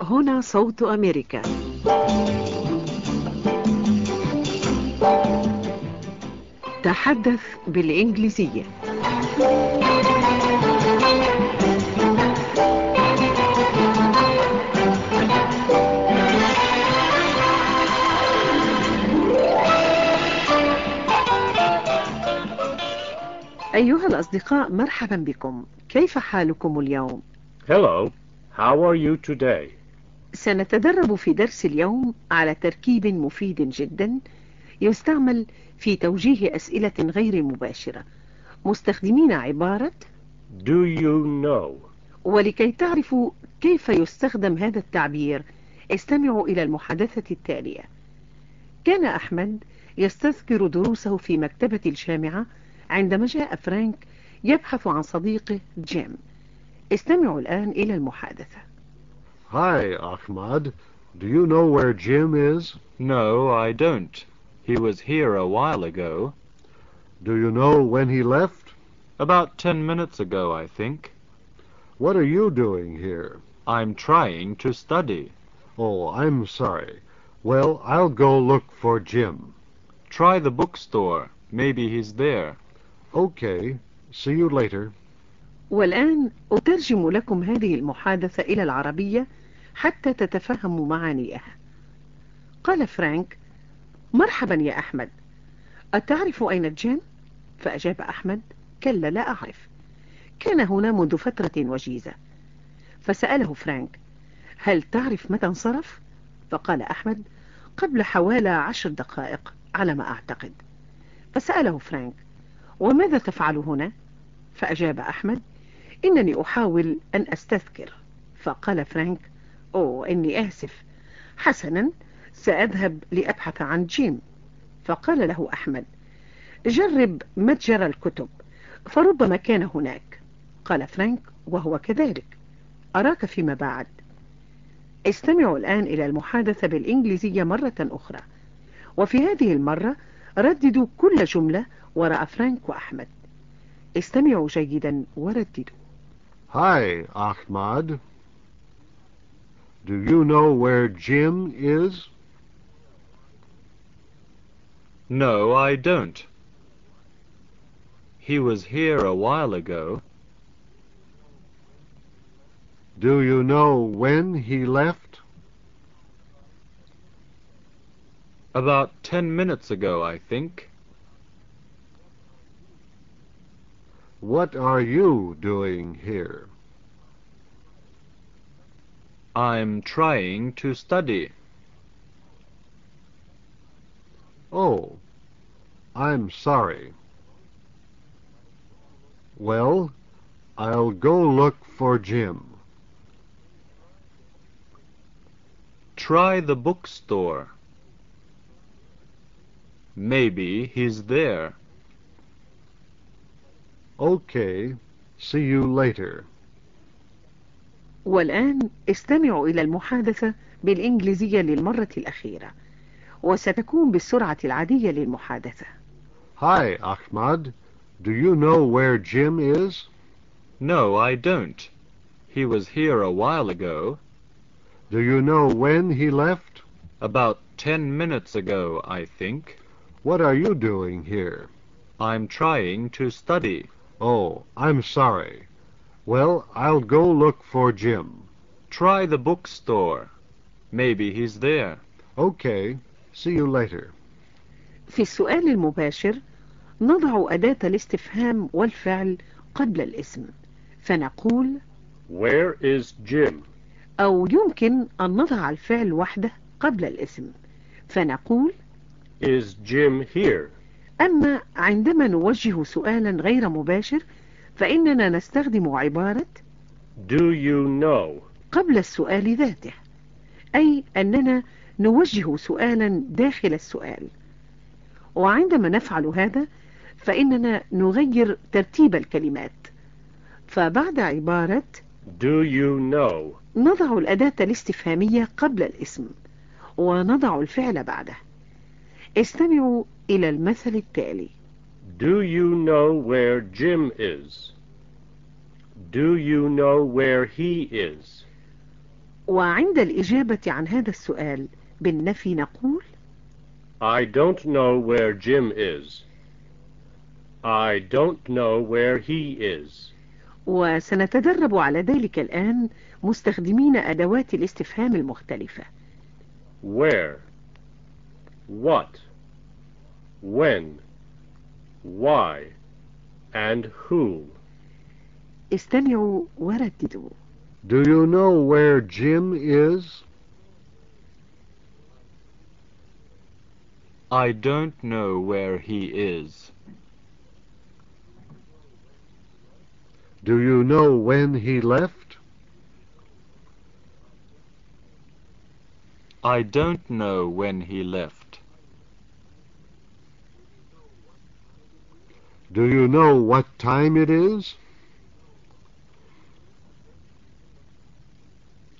هنا صوت أمريكا تحدث بالإنجليزية أيها الأصدقاء مرحبا بكم كيف حالكم اليوم؟ Hello, how are you today? سنتدرب في درس اليوم على تركيب مفيد جدا يستعمل في توجيه أسئلة غير مباشرة. مستخدمين عبارة Do you know? ولكي تعرفوا كيف يستخدم هذا التعبير استمعوا إلى المحادثة التالية. كان أحمد يستذكر دروسه في مكتبة الجامعة عندما جاء فرانك يبحث عن صديقه جيم. استمعوا الآن إلى المحادثة. Hi, Ahmad. Do you know where Jim is? No, I don't. He was here a while ago. Do you know when he left? About ten minutes ago, I think. What are you doing here? I'm trying to study. Oh, I'm sorry. Well, I'll go look for Jim. Try the bookstore. Maybe he's there. Okay. See you later. والآن أترجم لكم هذه المحادثة إلى العربية حتى تتفهموا معانيها قال فرانك مرحبا يا أحمد أتعرف أين جيم؟ فأجاب أحمد كلا لا أعرف كان هنا منذ فترة وجيزة فسأله فرانك هل تعرف متى انصرف؟ فقال أحمد قبل حوالي عشر دقائق على ما أعتقد فسأله فرانك وماذا تفعل هنا؟ فأجاب أحمد إنني أحاول أن أستذكر فقال فرانك أوه إني آسف. حسنا سأذهب لأبحث عن جيم. فقال له أحمد جرب متجر الكتب. فربما كان هناك. قال فرانك وهو كذلك. أراك فيما بعد. استمعوا الآن إلى المحادثة بالإنجليزية مرة أخرى. وفي هذه المرة رددوا كل جملة وراء فرانك وأحمد. استمعوا جيدا ورددوا. Hi, Ahmad. Do you know where Jim is? No, I don't. He was here a while ago. Do you know when he left? About ten minutes ago, I think. What are you doing here? I'm trying to study. Oh, I'm sorry. Well, I'll go look for Jim. Try the bookstore. Maybe he's there. Okay, see you later. والآن استمعوا إلى المحادثة بالإنجليزية للمرة الأخيرة وستكون بالسرعة العادية للمحادثة Hi, Ahmad. Do you know where Jim is? No, I don't. He was here a while ago. Do you know when he left? About ten minutes ago, I think. What are you doing here? I'm trying to study. Oh, I'm sorry. Well, I'll go look for Jim. Try the bookstore. Maybe he's there. Okay, see you later. في السؤال المباشر نضع أداة الاستفهام والفعل قبل الاسم فنقول Where is Jim? أو يمكن أن نضع الفعل وحده قبل الاسم فنقول Is Jim here? أما عندما نوجه سؤالا غير مباشر فإننا نستخدم عبارة Do you know? قبل السؤال ذاته أي أننا نوجه سؤالا داخل السؤال وعندما نفعل هذا فإننا نغير ترتيب الكلمات فبعد عبارة Do you know? نضع الأداة الاستفهامية قبل الاسم ونضع الفعل بعده استمعوا إلى المثل التالي Do you know where Jim is? Do you know where he is? وعند الإجابة عن هذا السؤال بالنفي نقول I don't know where Jim is. I don't know where he is. وسنتدرب على ذلك الآن مستخدمين أدوات الاستفهام المختلفة Where? What? When? Why? And who? استمعوا ورددوا Do you know where Jim is? I don't know where he is. Do you know when he left? I don't know when he left. Do you know what time it is?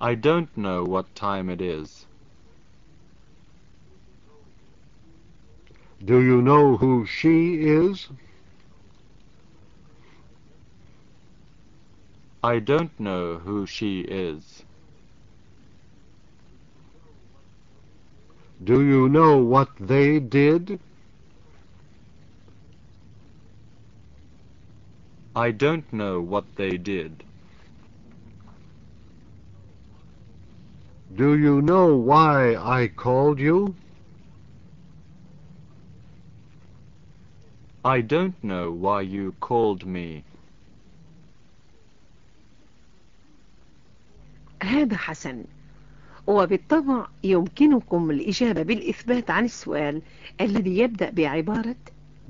I don't know what time it is. Do you know who she is? I don't know who she is. Do you know what they did? I don't know what they did. Do you know why I called you? I don't know why you called me. هذا حسن وبالطبع يمكنكم الإجابة بالإثبات عن السؤال الذي يبدأ بعبارة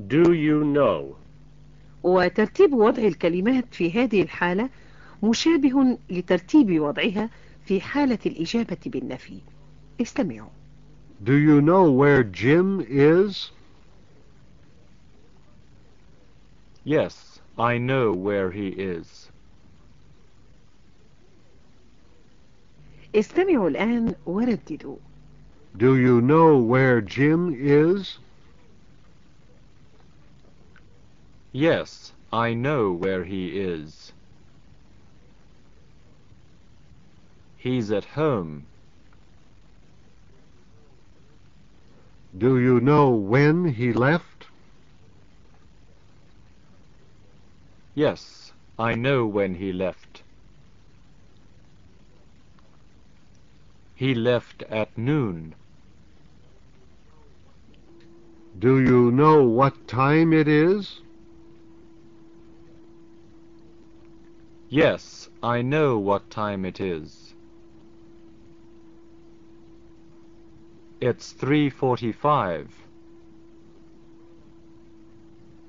Do you know? وترتيب وضع الكلمات في هذه الحالة مشابه لترتيب وضعها في حالة الإجابة بالنفي استمعوا Do you know where Jim is? Yes, I know where he is. استمعوا الآن ورددوا Do you know where Jim is? Yes, I know where he is. He's at home. Do you know when he left? Yes, I know when he left. He left at noon. Do you know what time it is? Yes, I know what time it is. It's 3.45.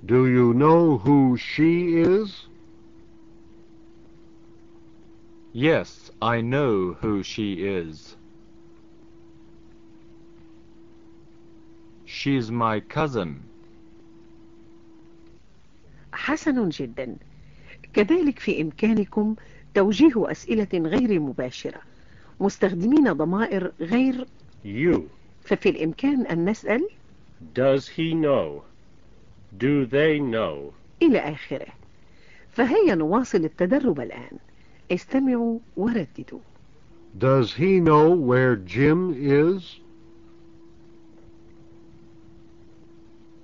Do you know who she is? Yes, I know who she is. She's my cousin. حسن جدا كذلك في إمكانكم توجيه أسئلة غير مباشرة مستخدمين ضمائر غير You. ففي الإمكان أن نسأل Does he know? Do they know? إلى آخره فهيا نواصل التدرب الآن استمعوا ورددوا Does he know where Jim is?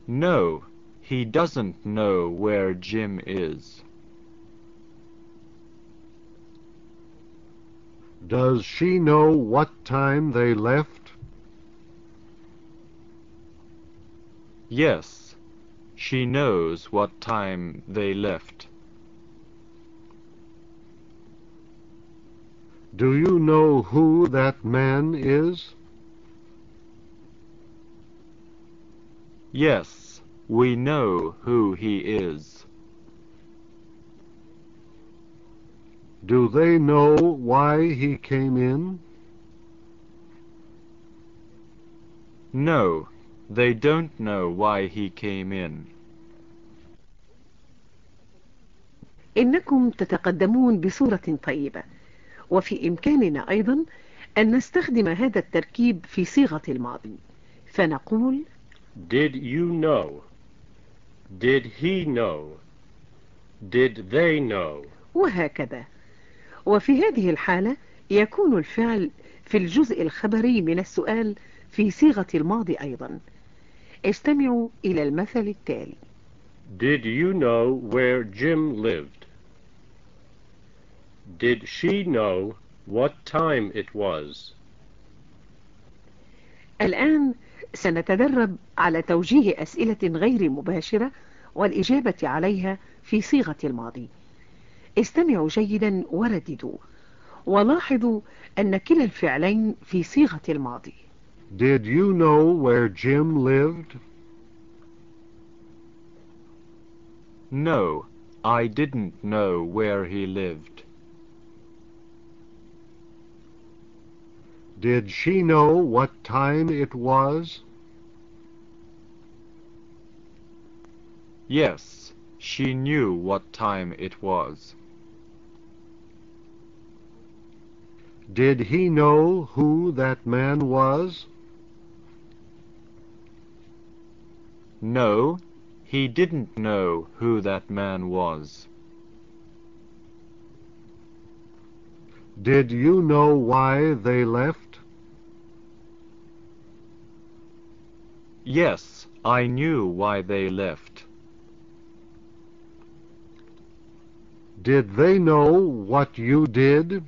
No, he doesn't know where Jim is. Does she know what time they left? Yes, she knows what time they left. Do you know who that man is? Yes, we know who he is. Do they know why he came in? No, they don't know why he came in. إنكم تتقدمون بصورة طيبة وفي إمكاننا أيضا أن نستخدم هذا التركيب في صيغة الماضي فنقول Did you know? Did he know? Did they know? وهكذا وفي هذه الحالة يكون الفعل في الجزء الخبري من السؤال في صيغة الماضي أيضا استمعوا إلى المثل التالي Did you know where Jim lived? Did she know what time it was? الآن سنتدرب على توجيه أسئلة غير مباشرة والإجابة عليها في صيغة الماضي استمعوا جيدا ورددوا ولاحظوا أن كلا الفعلين في صيغة الماضي Did you know where Jim lived? No, I didn't know where he lived. Did she know what time it was? Yes, she knew what time it was. Did he know who that man was? No, he didn't know who that man was. Did you know why they left? Yes, I knew why they left. Did they know what you did?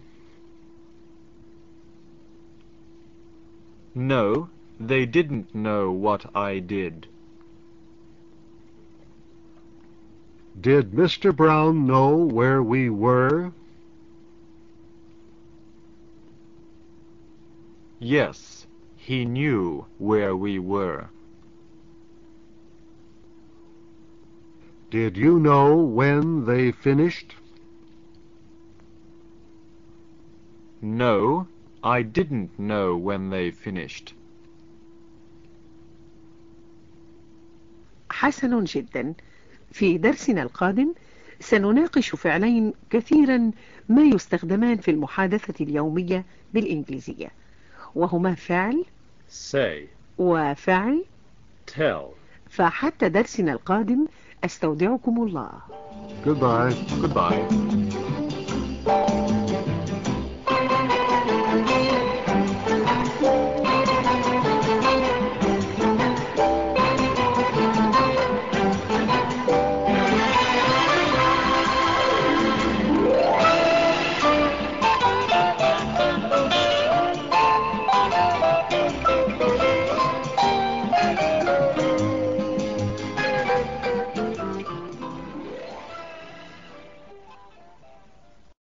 No, they didn't know what I did. Did Mr. Brown know where we were? Yes, he knew where we were. Did you know when they finished? No, I didn't know when they finished. حسن جدا في درسنا القادم سنناقش فعلين كثيرا ما يستخدمان في المحادثة اليومية بالإنجليزية وهما فعل Say, وفعل tell. فحتى درسنا القادم أستودعكم الله Goodbye. Goodbye.